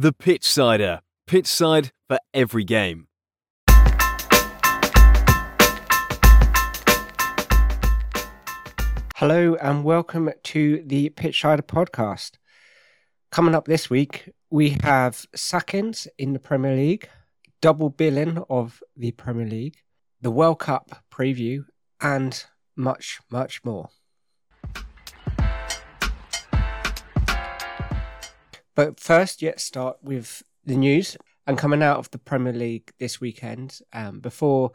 The Pitchsider. Pitch side for every game. Hello and welcome to the Pitchsider podcast. Coming up this week, we have sackings in the Premier League, double billing of the Premier League, the World Cup preview, and much, much more. But first, let's start with the news. And coming out of the Premier League this weekend, um, before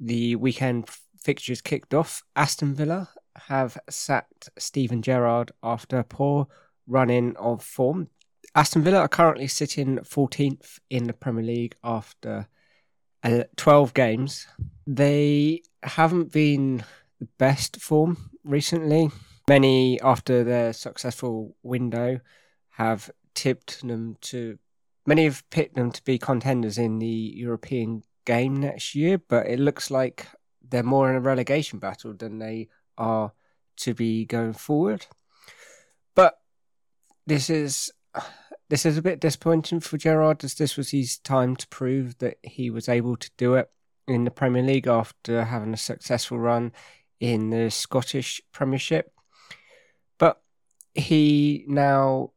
the weekend fixtures kicked off, Aston Villa have sacked Steven Gerrard after a poor run-in of form. Aston Villa are currently sitting 14th in the Premier League after uh, 12 games. They haven't been the best form recently. Many, after their successful window, have tipped them to. Many have picked them to be contenders in the European game next year, but it looks like they're more in a relegation battle than they are to be going forward. But this is this is a bit disappointing for Gerrard as this was his time to prove that he was able to do it in the Premier League after having a successful run in the Scottish Premiership. But he now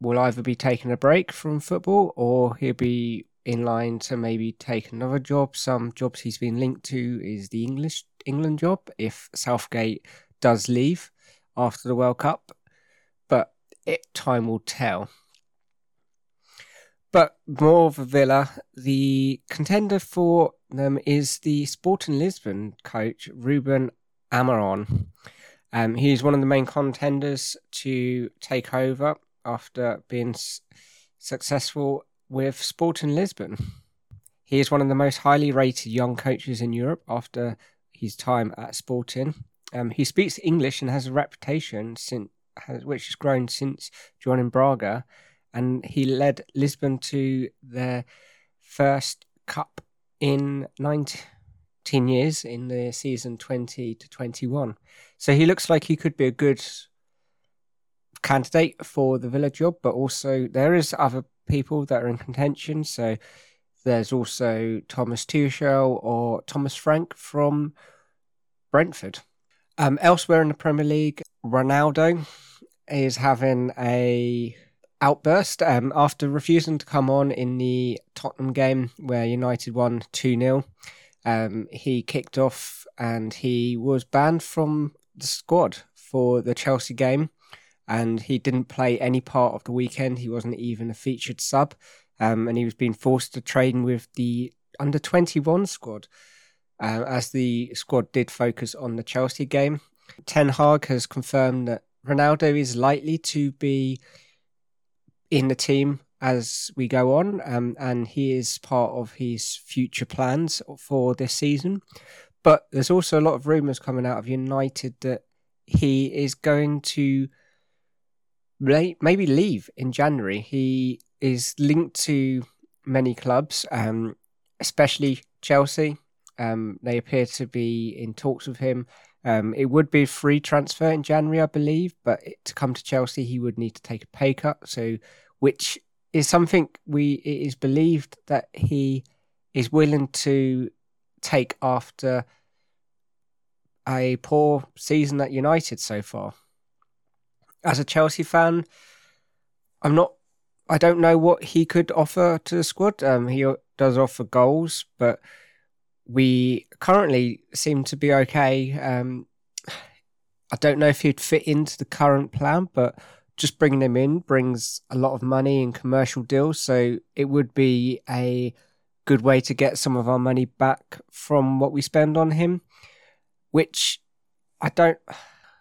will either be taking a break from football or he'll be in line to maybe take another job. Some jobs he's been linked to is the English England job if Southgate does leave after the World Cup, but it time will tell. But more of a Villa, the contender for them is the Sporting Lisbon coach Ruben Amorim. Um, he's one of the main contenders to take over after being s- successful with Sporting Lisbon. He is one of the most highly rated young coaches in Europe after his time at Sporting. Um, he speaks English and has a reputation since, which has grown since joining Braga, and he led Lisbon to their first cup in 19 years in the season 20 to 21. So he looks like he could be a good candidate for the Villa job, but also there is other people that are in contention. So there's also Thomas Tuchel or Thomas Frank from Brentford. Um, elsewhere in the Premier League, Ronaldo is having a outburst um, after refusing to come on in the Tottenham game where United won 2 0. Um, he kicked off and he was banned from the squad for the Chelsea game and he didn't play any part of the weekend. He wasn't even a featured sub, um, and he was being forced to train with the under 21 squad, uh, as the squad did focus on the Chelsea game. Ten Hag has confirmed that Ronaldo is likely to be in the team as we go on, um, and he is part of his future plans for this season. But there's also a lot of rumours coming out of United that he is going to maybe leave in January. He is linked to many clubs, um, especially Chelsea. Um, they appear to be in talks with him. Um, it would be a free transfer in January, I believe, but to come to Chelsea, he would need to take a pay cut. So, which is something we it is believed that he is willing to take after a poor season at United so far as a Chelsea fan, I'm not. I don't know what he could offer to the squad. Um, he does offer goals, but we currently seem to be okay. Um, I don't know if he'd fit into the current plan, but just bringing him in brings a lot of money in commercial deals. So it would be a good way to get some of our money back from what we spend on him, which I don't.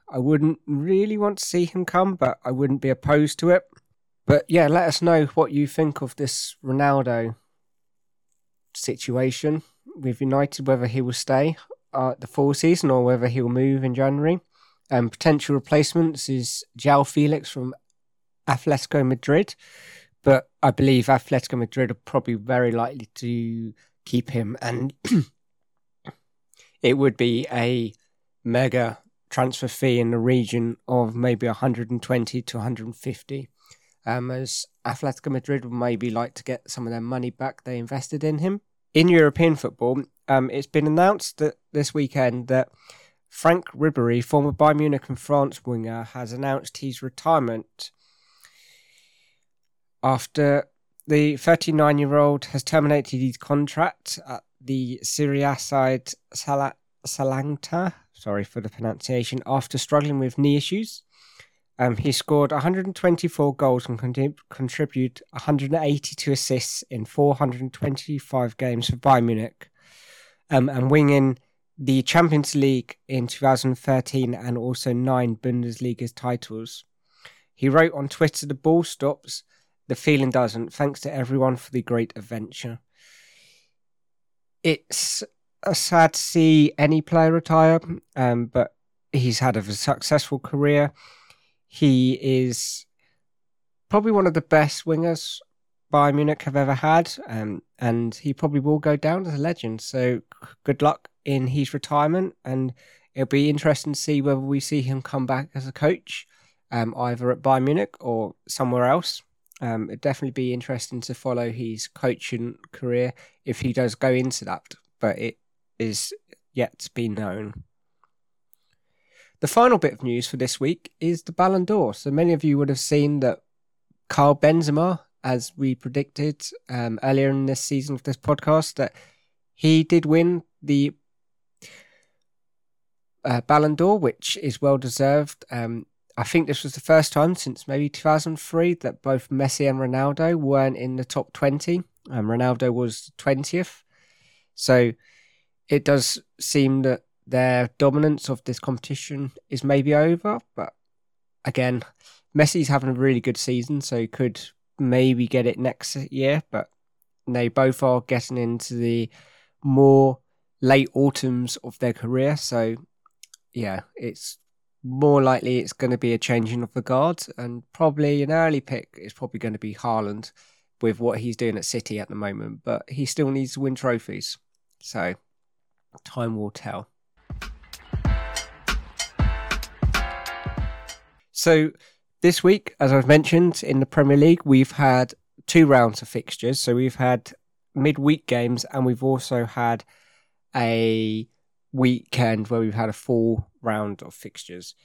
I wouldn't really want to see him come, but I wouldn't be opposed to it. But yeah, let us know what you think of this Ronaldo situation with United, whether he will stay uh, the full season or whether he'll move in January. Um, potential replacements is João Felix from Atletico Madrid, but I believe Atletico Madrid are probably very likely to keep him, and it would be a mega transfer fee in the region of maybe 120 to 150. um, as Atletico Madrid would maybe like to get some of their money back they invested in him. In European football, um, it's been announced that this weekend that Franck Ribéry, former Bayern Munich and France winger, has announced his retirement after the 39 year old has terminated his contract at the Serie A side Sal- Salanta, sorry for the pronunciation, after struggling with knee issues. Um, he scored 124 goals and contrib- contributed 182 assists in 425 games for Bayern Munich, um, and winning the Champions League in 2013 and also nine Bundesliga titles. He wrote on Twitter, "The ball stops, the feeling doesn't. Thanks to everyone for the great adventure." It's sad to see any player retire, um, but he's had a successful career he is probably one of the best wingers Bayern Munich have ever had, um, and he probably will go down as a legend. So good luck in his retirement, and it'll be interesting to see whether we see him come back as a coach, um, either at Bayern Munich or somewhere else. Um, it'd definitely be interesting to follow his coaching career if he does go into that, but it is yet to be known. The final bit of news for this week is the Ballon d'Or. So many of you would have seen that Carl Benzema, as we predicted um, earlier in this season of this podcast, that he did win the uh, Ballon d'Or, which is well deserved. Um, I think this was the first time since maybe 2003 that both Messi and Ronaldo weren't in the top 20. Um, Ronaldo was 20th. So it does seem that their dominance of this competition is maybe over. But again, Messi's having a really good season, so he could maybe get it next year. But they both are getting into the more late autumns of their career. So yeah, it's more likely it's going to be a changing of the guards, and probably an early pick is probably going to be Haaland with what he's doing at City at the moment. But he still needs to win trophies, so time will tell. So this week, as I've mentioned in the Premier League, we've had two rounds of fixtures. So we've had midweek games and we've also had a weekend where we've had a full round of fixtures.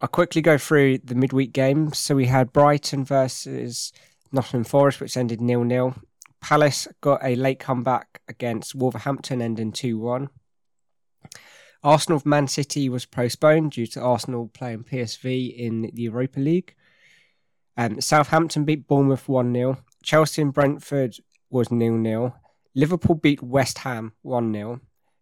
I'll quickly go through the midweek games. So we had Brighton versus Nottingham Forest, which ended nil nil. Palace got a late comeback against Wolverhampton, ending 2 1. Arsenal Man City was postponed due to Arsenal playing PSV in the Europa League. Um, Southampton beat Bournemouth 1 0. Chelsea and Brentford was 0 0. Liverpool beat West Ham 1 0.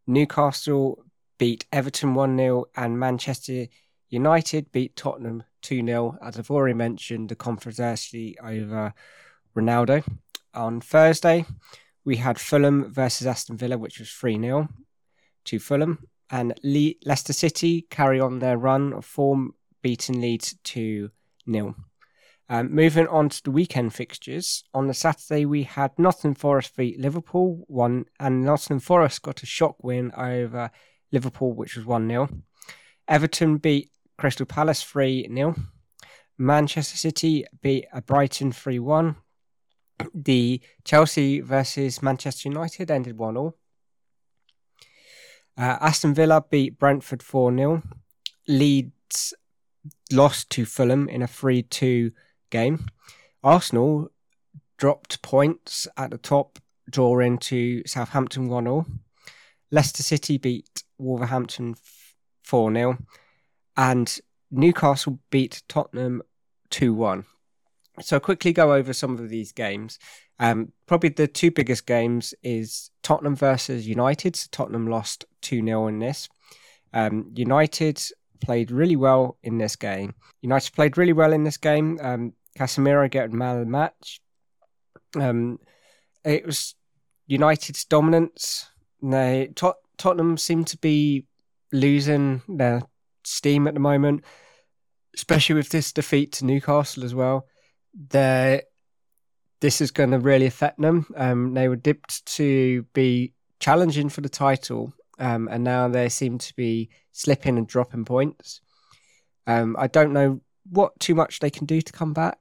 Newcastle beat Everton 1 0. And Manchester United beat Tottenham 2 0. As I've already mentioned, the controversy over Ronaldo. On Thursday, we had Fulham versus Aston Villa, which was 3 0 to Fulham and Le- Leicester City carry on their run of form, beating Leeds 2 0. Um, moving on to the weekend fixtures, on the Saturday we had Nottingham Forest beat Liverpool 1, and Nottingham Forest got a shock win over Liverpool, which was 1 0. Everton beat Crystal Palace 3 0. Manchester City beat Brighton 3 1. The Chelsea versus Manchester United ended 1 0. Uh, Aston Villa beat Brentford 4 0. Leeds lost to Fulham in a 3 2 game. Arsenal dropped points at the top, drawing to Southampton 1 0. Leicester City beat Wolverhampton 4 0. And Newcastle beat Tottenham 2 1. So, I'll quickly go over some of these games. Um, probably the two biggest games is Tottenham versus United. So Tottenham lost 2 0 in this. Um, United played really well in this game. United played really well in this game. Um, Casemiro getting man of the match. Um, it was United's dominance. They, Tot- Tottenham seem to be losing their steam at the moment, especially with this defeat to Newcastle as well. They're this is going to really affect them. Um, they were dipped to be challenging for the title, um, and now they seem to be slipping and dropping points. Um, I don't know what too much they can do to come back.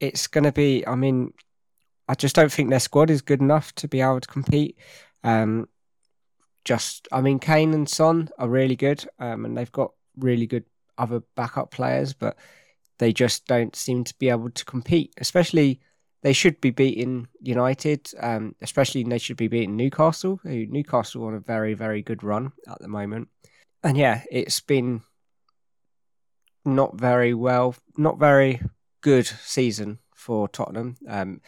it's going to be. I mean, I just don't think their squad is good enough to be able to compete. Um, just, I mean, Kane and Son are really good, um, and they've got really good other backup players, but they just don't seem to be able to compete. Especially, they should be beating United, um, especially they should be beating Newcastle, who Newcastle on a very, very good run at the moment. And yeah, it's been not very well, not very good season for Tottenham. Um,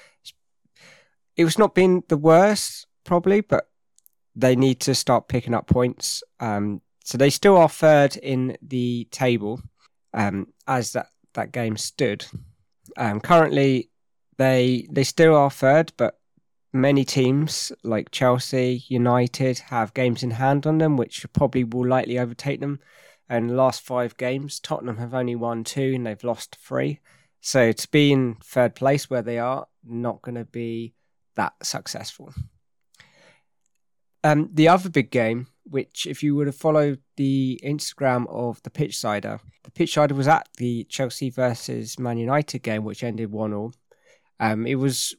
it was not been the worst, probably, but they need to start picking up points. Um, so they still are third in the table um, as that, that game stood. Um, currently, they they still are third, but many teams like Chelsea, United have games in hand on them, which probably will likely overtake them. And the last five games, Tottenham have only won two and they've lost three. So to be in third place where they are, not going to be that successful. Um, the other big game, which if you would have followed the Instagram of the Pitchsider, the Pitchsider was at the Chelsea versus Man United game, which ended one all. Um, it was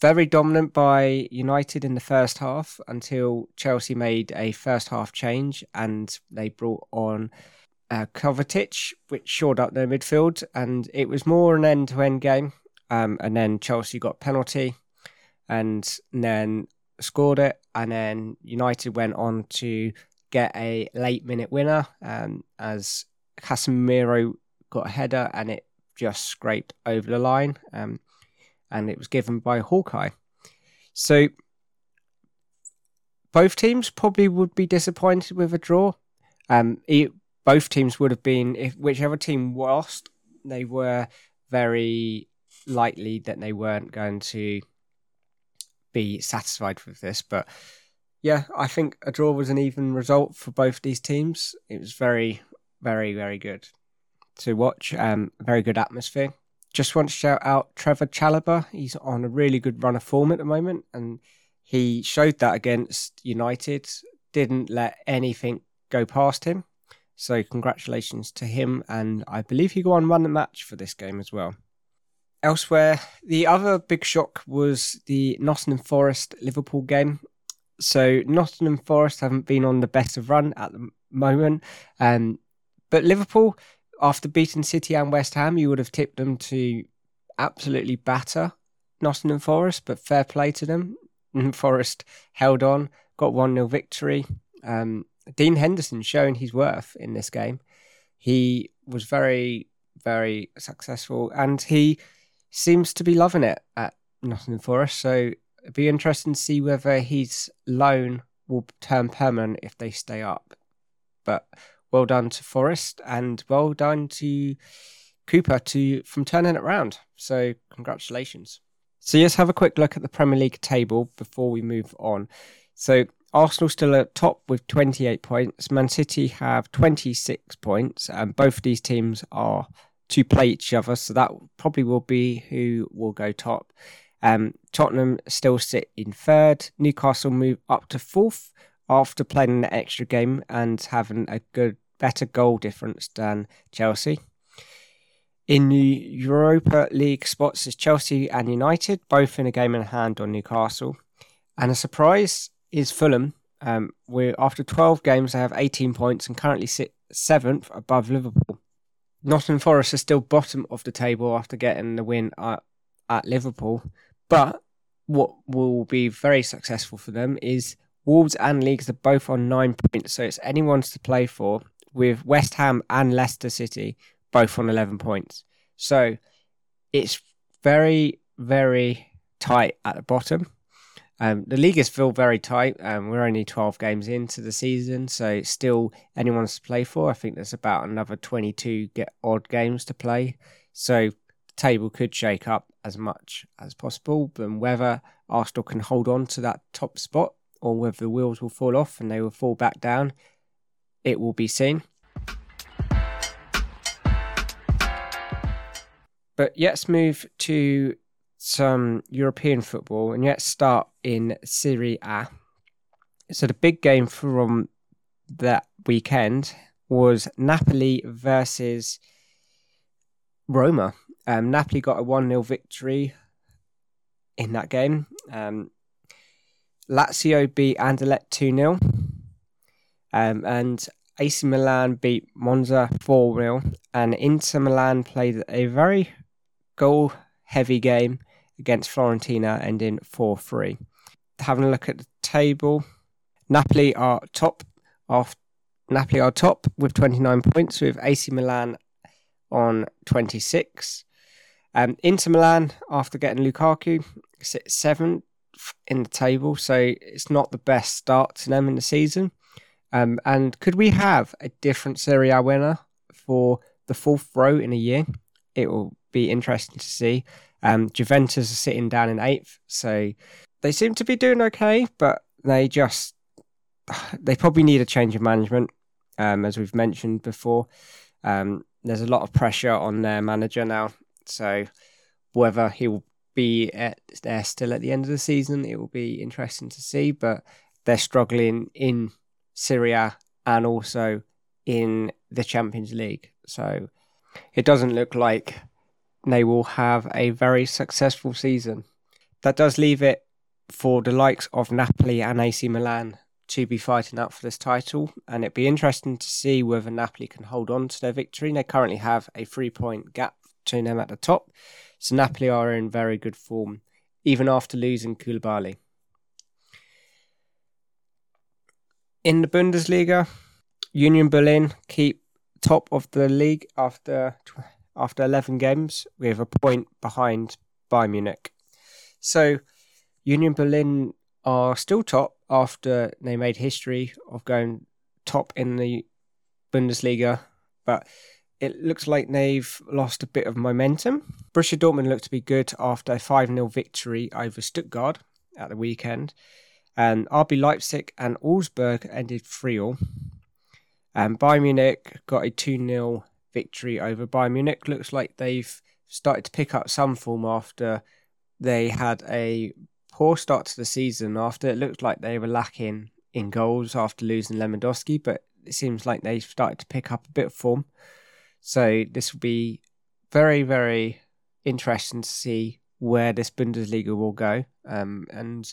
very dominant by United in the first half until Chelsea made a first half change and they brought on uh, Kovacic, which shored up their midfield, and it was more an end to end game. Um, and then Chelsea got penalty, and then scored it, and then United went on to get a late minute winner um, as Casemiro got a header and it just scraped over the line, um, and it was given by Hawkeye. So both teams probably would be disappointed with a draw. Um, it, both teams would have been if whichever team lost, they were very likely that they weren't going to be satisfied with this. But yeah, I think a draw was an even result for both these teams. It was very, very, very good to watch. Um, very good atmosphere. Just want to shout out Trevor Chalobah. He's on a really good run of form at the moment, and he showed that against United. Didn't let anything go past him. So congratulations to him, and I believe he got on run the match for this game as well. Elsewhere, the other big shock was the Nottingham Forest Liverpool game. So Nottingham Forest haven't been on the best of run at the moment, um, but Liverpool, after beating City and West Ham, you would have tipped them to absolutely batter Nottingham Forest. But fair play to them. Forest held on, got one 0 victory. Um, Dean Henderson showing his worth in this game. He was very, very successful, and he seems to be loving it at Nottingham Forest. So it'd be interesting to see whether his loan will turn permanent if they stay up. But well done to Forest and well done to Cooper to from turning it around. So congratulations. So let's have a quick look at the Premier League table before we move on. So Arsenal still at top with 28 points. Man City have 26 points, and both of these teams are to play each other. So that probably will be who will go top. Um, Tottenham still sit in third. Newcastle move up to fourth after playing an extra game and having a good, better goal difference than Chelsea. In the Europa League spots is Chelsea and United, both in a game in hand on Newcastle. And a surprise is Fulham. Um, we after 12 games, they have 18 points and currently sit seventh above Liverpool. Nottingham Forest are still bottom of the table after getting the win at, at Liverpool. But what will be very successful for them is Wolves and Leeds are both on nine points, so it's anyone's to play for, with West Ham and Leicester City both on 11 points. So it's very, very tight at the bottom. Um, the league is still very tight. Um, we're only 12 games into the season, so still anyone's to play for. I think there's about another 22 get odd games to play. So the table could shake up as much as possible. But whether Arsenal can hold on to that top spot or whether the wheels will fall off and they will fall back down, it will be seen. But let's move to some European football, and let's start in Serie A. So the big game from that weekend was Napoli versus Roma. Um, Napoli got a 1 0 victory in that game. Um, Lazio beat Anderlecht 2 0. Um, and AC Milan beat Monza 4 0. And Inter Milan played a very goal heavy game against Fiorentina, ending 4 3. Having a look at the table, Napoli are top. Napoli are top with 29 points, with AC Milan on 26. Um, Inter Milan, after getting Lukaku, sit seventh in the table, so it's not the best start to them in the season. Um, and could we have a different Serie A winner for the fourth row in a year? It will be interesting to see. Um, Juventus are sitting down in eighth, so they seem to be doing okay, but they just they probably need a change of management, um, as we've mentioned before. Um, there's a lot of pressure on their manager now, so whether he will be at, there still at the end of the season, it will be interesting to see. But they're struggling in Serie A and also in the Champions League, so it doesn't look like they will have a very successful season. That does leave it for the likes of Napoli and AC Milan to be fighting out for this title, and it'd be interesting to see whether Napoli can hold on to their victory. They currently have a three point gap between them at the top, so Napoli are in very good form, even after losing Koulibaly. In the Bundesliga, Union Berlin keep top of the league after after 11 games with a point behind Bayern Munich. So Union Berlin are still top after they made history of going top in the Bundesliga, but it looks like they've lost a bit of momentum. Borussia Dortmund looked to be good after a 5 0 victory over Stuttgart at the weekend. And RB Leipzig and Augsburg ended 3 0. And Bayern Munich got a 2 0 victory over Bayern Munich. Looks like they've started to pick up some form after they had a poor start to the season. After it looked like they were lacking in goals after losing Lewandowski, but it seems like they've started to pick up a bit of form. So this will be very, very interesting to see where this Bundesliga will go. Um, and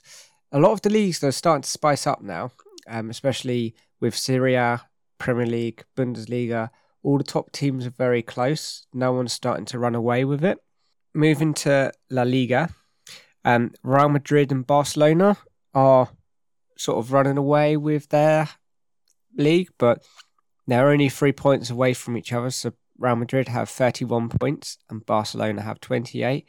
a lot of the leagues are starting to spice up now, um, especially with Serie A, Premier League, Bundesliga. All the top teams are very close. No one's starting to run away with it. Moving to La Liga, um, Real Madrid and Barcelona are sort of running away with their league, but they're only three points away from each other. So Real Madrid have 31 points and Barcelona have 28.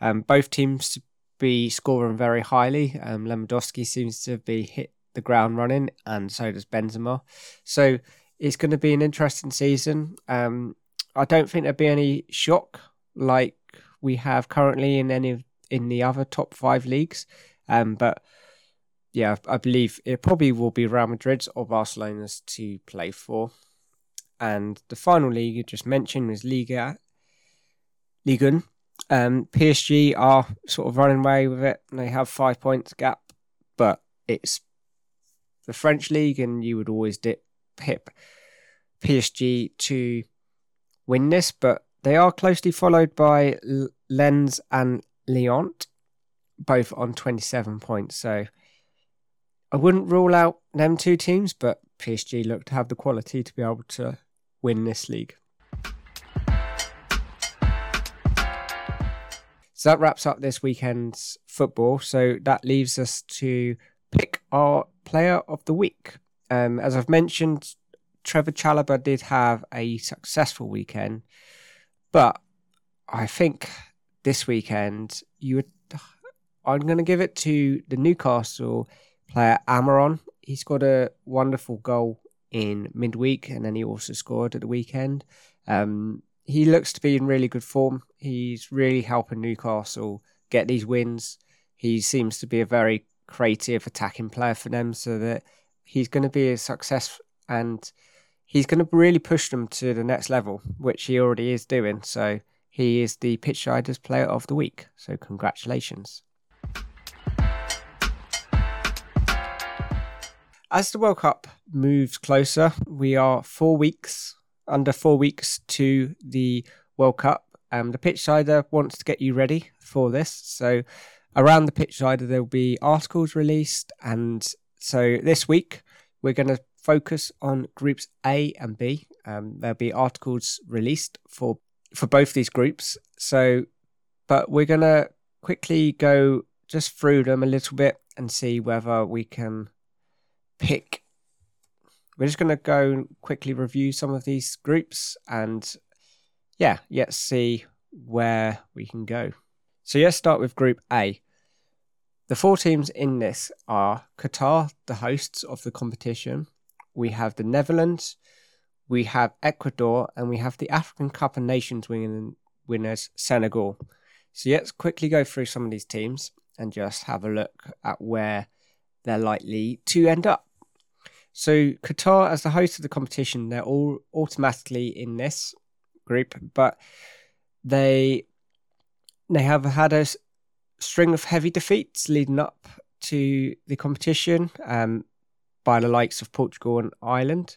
Um, both teams to be scoring very highly. Um, Lewandowski seems to be hit the ground running, and so does Benzema. So it's going to be an interesting season. Um, I don't think there'll be any shock like we have currently in any of in the other top five leagues. Um, but yeah, I believe it probably will be Real Madrid's or Barcelona's to play for. And the final league you just mentioned was Liga, Ligue um, PSG are sort of running away with it. They have five points gap, but it's the French league, and you would always dip pip PSG to win this. But they are closely followed by Lens and Lyon, both on 27 points. So I wouldn't rule out them two teams, but PSG look to have the quality to be able to win this league. So that wraps up this weekend's football. So that leaves us to pick our player of the week. Um, as I've mentioned, Trevor Chalobah did have a successful weekend, but I think this weekend you would. I'm going to give it to the Newcastle player Almiron. He scored a wonderful goal in midweek, and then he also scored at the weekend. Um, he looks to be in really good form. He's really helping Newcastle get these wins. He seems to be a very creative attacking player for them, so that he's going to be a success and he's going to really push them to the next level, which he already is doing. So he is the Pitchsiders Player of the Week. So congratulations. As the World Cup moves closer, we are four weeks under four weeks to the World Cup. Um, the pitch sider wants to get you ready for this. So around the pitch sider, there will be articles released. And so this week, we're going to focus on groups A and B. Um, there'll be articles released for for both these groups. So, but we're going to quickly go just through them a little bit and see whether we can pick. We're just going to go quickly review some of these groups and yeah, let's see where we can go. So let's start with Group A. The four teams in this are Qatar, the hosts of the competition. We have the Netherlands, we have Ecuador, and we have the African Cup of Nations winners, Senegal. So let's quickly go through some of these teams and just have a look at where they're likely to end up. So Qatar, as the host of the competition, they're all automatically in this group, but they they have had a string of heavy defeats leading up to the competition um, by the likes of Portugal and Ireland.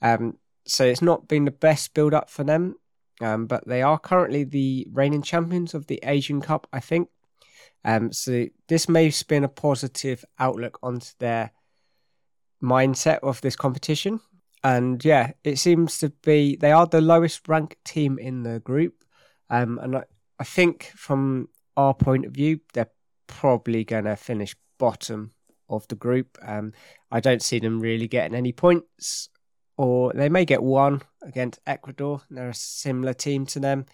Um, so it's not been the best build up for them, um, but they are currently the reigning champions of the Asian Cup, I think. Um, so this may spin a positive outlook onto their mindset of this competition. And yeah, it seems to be they are the lowest ranked team in the group. Um, and I, I think from our point of view, they're probably going to finish bottom of the group. Um, I don't see them really getting any points, or they may get one against Ecuador. They're a similar team to them,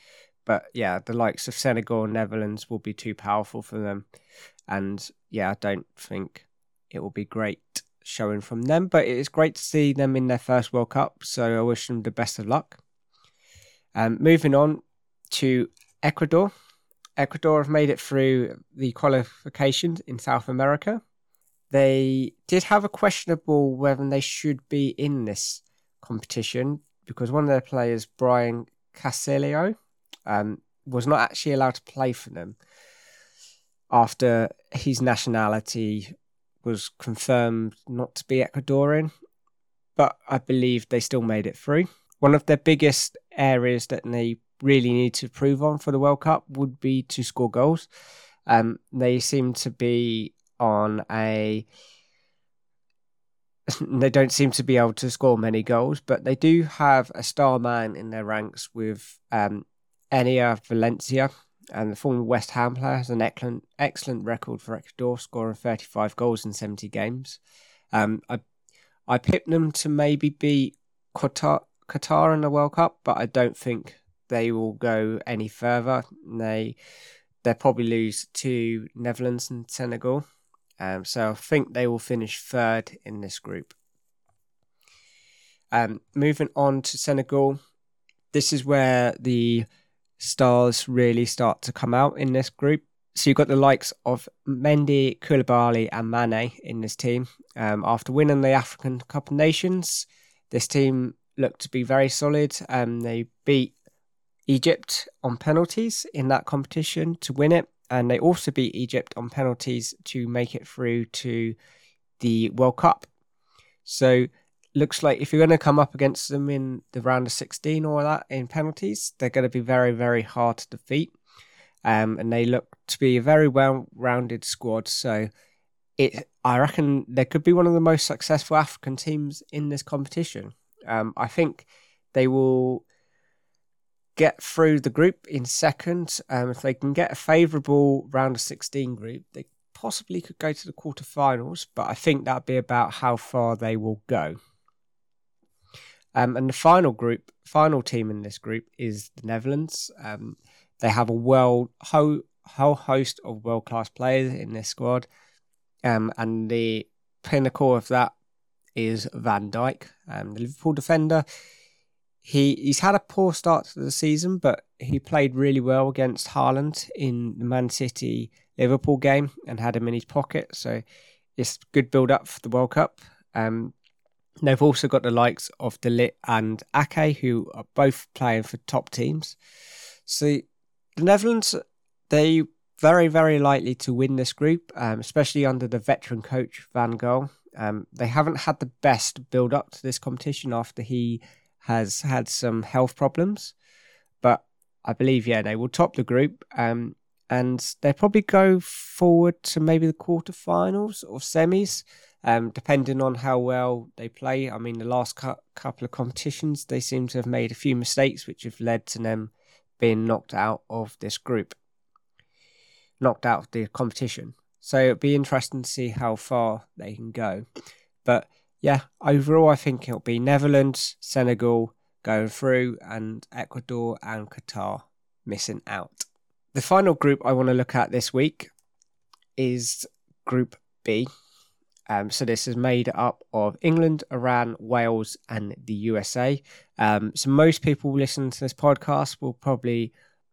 but yeah, the likes of Senegal and Netherlands will be too powerful for them. And yeah, I don't think it will be great showing from them, but it is great to see them in their first World Cup. So I wish them the best of luck. Um, moving on to Ecuador. Ecuador have made it through the qualifications in South America. They did have a questionable whether they should be in this competition because one of their players, Byron Castillo, um, was not actually allowed to play for them after his nationality was confirmed not to be Ecuadorian, but I believe they still made it through. One of their biggest areas that they really need to improve on for the World Cup would be to score goals. Um, they seem to be on a. They don't seem to be able to score many goals, but they do have a star man in their ranks with um, Enner Valencia, and the former West Ham player has an excellent excellent record for Ecuador, scoring 35 goals in 70 games. Um, I I picked them to maybe beat Qatar, Qatar in the World Cup, but I don't think they will go any further. They they'll probably lose to Netherlands and Senegal. Um, so I think they will finish third in this group. Um, moving on to Senegal, this is where the stars really start to come out in this group. So you've got the likes of Mendy, Koulibaly, and Mane in this team. Um, after winning the African Cup of Nations, this team looked to be very solid. Um, they beat Egypt on penalties in that competition to win it, and they also beat Egypt on penalties to make it through to the World Cup. So looks like if you're going to come up against them in the round of 16 or that in penalties, they're going to be very, very hard to defeat. Um, and they look to be a very well-rounded squad. So it, I reckon, they could be one of the most successful African teams in this competition. Um, I think they will get through the group in second. Um, if they can get a favourable round of 16 group, they possibly could go to the quarterfinals, but I think that'd be about how far they will go. Um, and the final group, final team in this group is the Netherlands. Um, they have a world whole, whole host of world class players in this squad, um, and the pinnacle of that is Van Dijk, um, the Liverpool defender. He he's had a poor start to the season, but he played really well against Haaland in the Man City Liverpool game and had him in his pocket. So it's good build up for the World Cup. Um, They've also got the likes of De Ligt and Ake, who are both playing for top teams. So the Netherlands, they very, very likely to win this group, um, especially under the veteran coach Van Gaal. Um, they haven't had the best build up to this competition after he has had some health problems, but I believe, yeah, they will top the group. Um, and they'll probably go forward to maybe the quarterfinals or semis, um, depending on how well they play. I mean, the last cu- couple of competitions, they seem to have made a few mistakes, which have led to them being knocked out of this group, knocked out of the competition. So it'll be interesting to see how far they can go. But yeah, overall, I think it'll be Netherlands, Senegal going through, and Ecuador and Qatar missing out. The final group I want to look at this week is Group B. Um, so this is made up of England, Iran, Wales, and the USA. Um, so most people listening to this podcast will probably,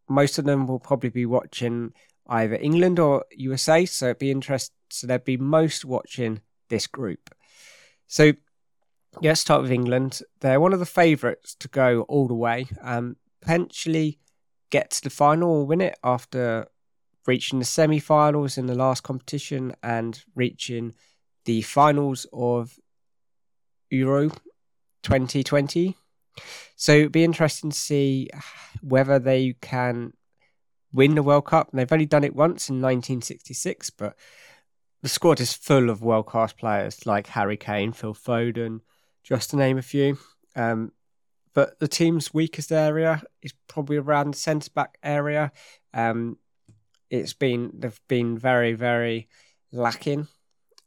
most of them will probably be watching either England or USA. So it'd be interesting. So they'd be most watching this group. So let's start with England. They're one of the favourites to go all the way. Um, potentially get to the final or win it after reaching the semi-finals in the last competition and reaching the finals of Euro 2020. So it'd be interesting to see whether they can win the World Cup. They've only done it once in 1966, but the squad is full of world class players like Harry Kane, Phil Foden, just to name a few. Um, but the team's weakest area is probably around the centre back area. Um, it's been they've been very very lacking.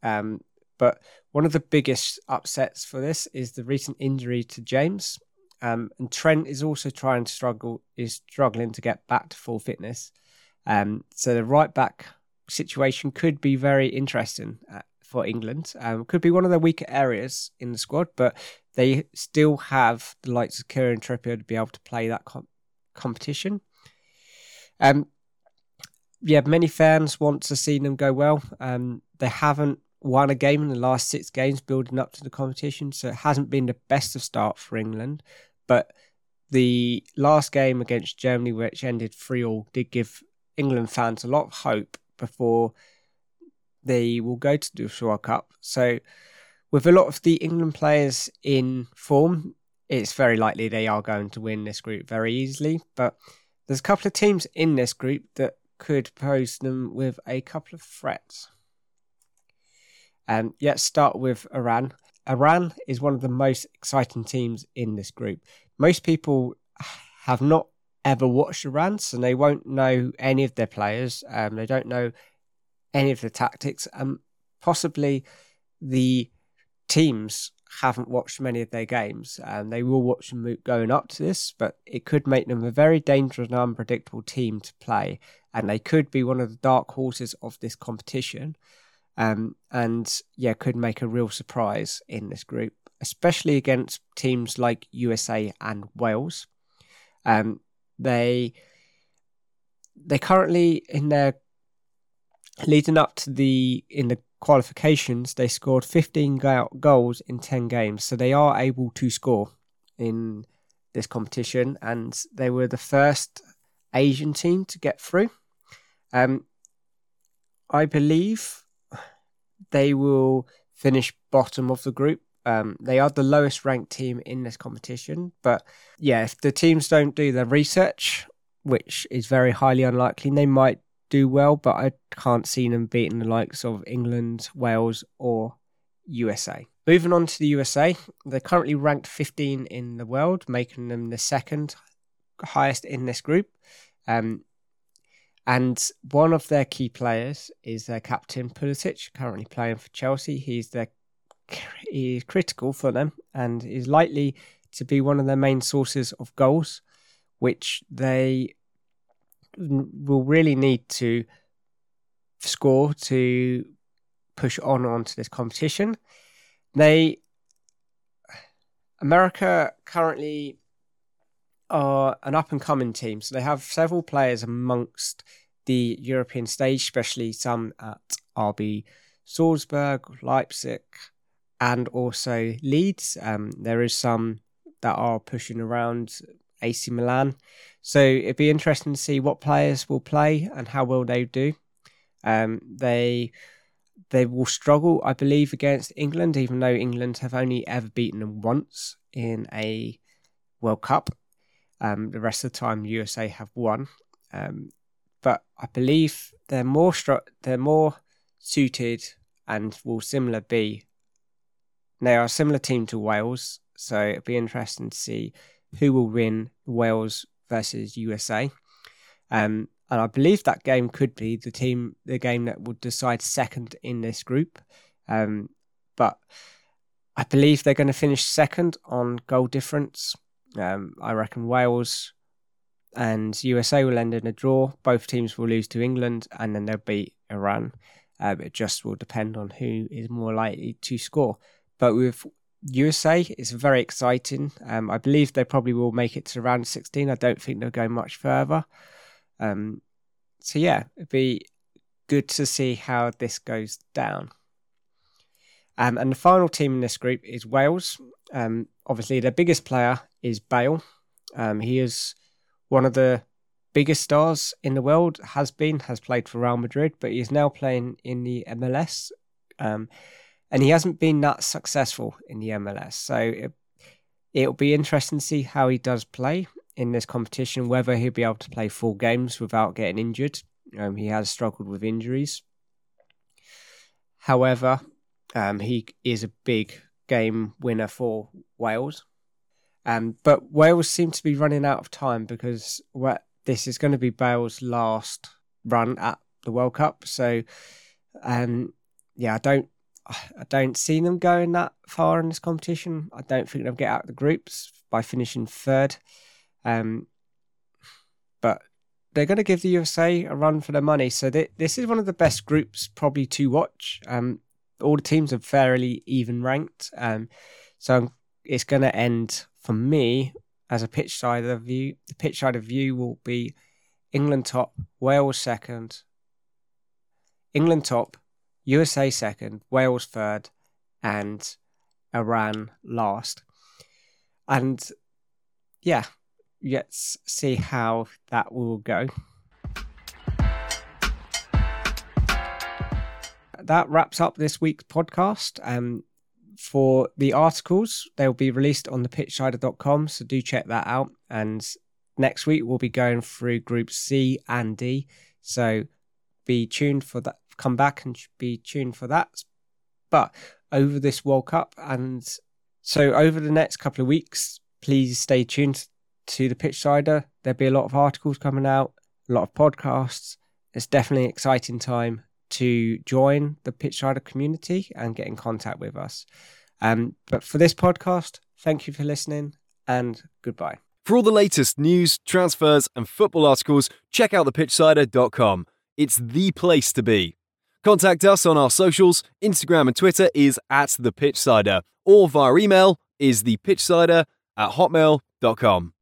Um, but one of the biggest upsets for this is the recent injury to James. Um, and Trent is also trying to struggle is struggling to get back to full fitness. Um, so the right back situation could be very interesting uh, for England. Um, could be one of the weaker areas in the squad, but they still have the likes of Kieran Trippier to be able to play that com- competition. Um, yeah, many fans want to see them go well. Um, they haven't won a game in the last six games building up to the competition, so it hasn't been the best of start for England. But the last game against Germany, which ended 3 all, did give England fans a lot of hope before they will go to the World Cup. So with a lot of the England players in form, it's very likely they are going to win this group very easily. But there's a couple of teams in this group that could pose them with a couple of threats. And um, let's start with Iran. Iran is one of the most exciting teams in this group. Most people have not ever watched Iran, and they won't know any of their players. Um, they don't know any of the tactics, and possibly the teams haven't watched many of their games and they will watch them going up to this, but it could make them a very dangerous and unpredictable team to play. And they could be one of the dark horses of this competition. Um, and yeah, could make a real surprise in this group, especially against teams like USA and Wales. Um, they they currently in their leading up to the in the qualifications, they scored 15 go- goals in 10 games. So they are able to score in this competition, and they were the first Asian team to get through. Um, I believe they will finish bottom of the group. Um, they are the lowest ranked team in this competition, but yeah, if the teams don't do their research, which is very highly unlikely, they might do well, but I can't see them beating the likes of England, Wales, or USA. Moving on to the USA, they're currently ranked 15 in the world, making them the second highest in this group. Um, and one of their key players is their captain Pulisic, currently playing for Chelsea. He's their he's critical for them and is likely to be one of their main sources of goals, which they will really need to score to push on onto this competition. They America currently are an up and coming team, so they have several players amongst the European stage, especially some at RB Salzburg, Leipzig, and also Leeds. Um, there is some that are pushing around AC Milan. So it'd be interesting to see what players will play and how well they do. Um, they they will struggle, I believe, against England, even though England have only ever beaten them once in a World Cup. Um, the rest of the time, USA have won. Um, but I believe they're more stru- they're more suited and will similar be. They are a similar team to Wales, so it'll be interesting to see who will win Wales versus USA. Um, and I believe that game could be the team, the game that would decide second in this group. Um, but I believe they're going to finish second on goal difference. Um, I reckon Wales and USA will end in a draw. Both teams will lose to England, and then they'll beat Iran. Um, it just will depend on who is more likely to score. But with USA, it's very exciting. Um, I believe they probably will make it to round 16. I don't think they'll go much further. Um, so yeah, it'd be good to see how this goes down. Um, and the final team in this group is Wales. Um, obviously, their biggest player is Bale. Um, he is one of the biggest stars in the world, has been, has played for Real Madrid, but he is now playing in the MLS. And he hasn't been that successful in the MLS. So it, it'll be interesting to see how he does play in this competition, whether he'll be able to play full games without getting injured. Um, he has struggled with injuries. However, um, he is a big game winner for Wales. Um, but Wales seem to be running out of time because this is going to be Bale's last run at the World Cup. So, um, yeah, I don't, I don't see them going that far in this competition. I don't think they'll get out of the groups by finishing third. Um, but they're going to give the USA a run for their money. So this is one of the best groups probably to watch. Um, all the teams are fairly even ranked. Um, so it's going to end for me as a pitch side of view. The pitch side of view will be England top, Wales second, England top, USA second, Wales third, and Iran last. And yeah, let's see how that will go. That wraps up this week's podcast. Um, for the articles, they'll be released on the pitchsider.com, so do check that out. And next week, we'll be going through groups C and D. So be tuned for that. Come back and be tuned for that. But over this World Cup, and so over the next couple of weeks, please stay tuned to the Pitchsider. There'll be a lot of articles coming out, a lot of podcasts. It's definitely an exciting time to join the Pitchsider community and get in contact with us. Um, but for this podcast, thank you for listening and goodbye. For all the latest news, transfers, and football articles, check out thepitchsider.com. It's the place to be. Contact us on our socials. Instagram and Twitter is at the pitchsider, or via email is the thepitchsider at hotmail.com.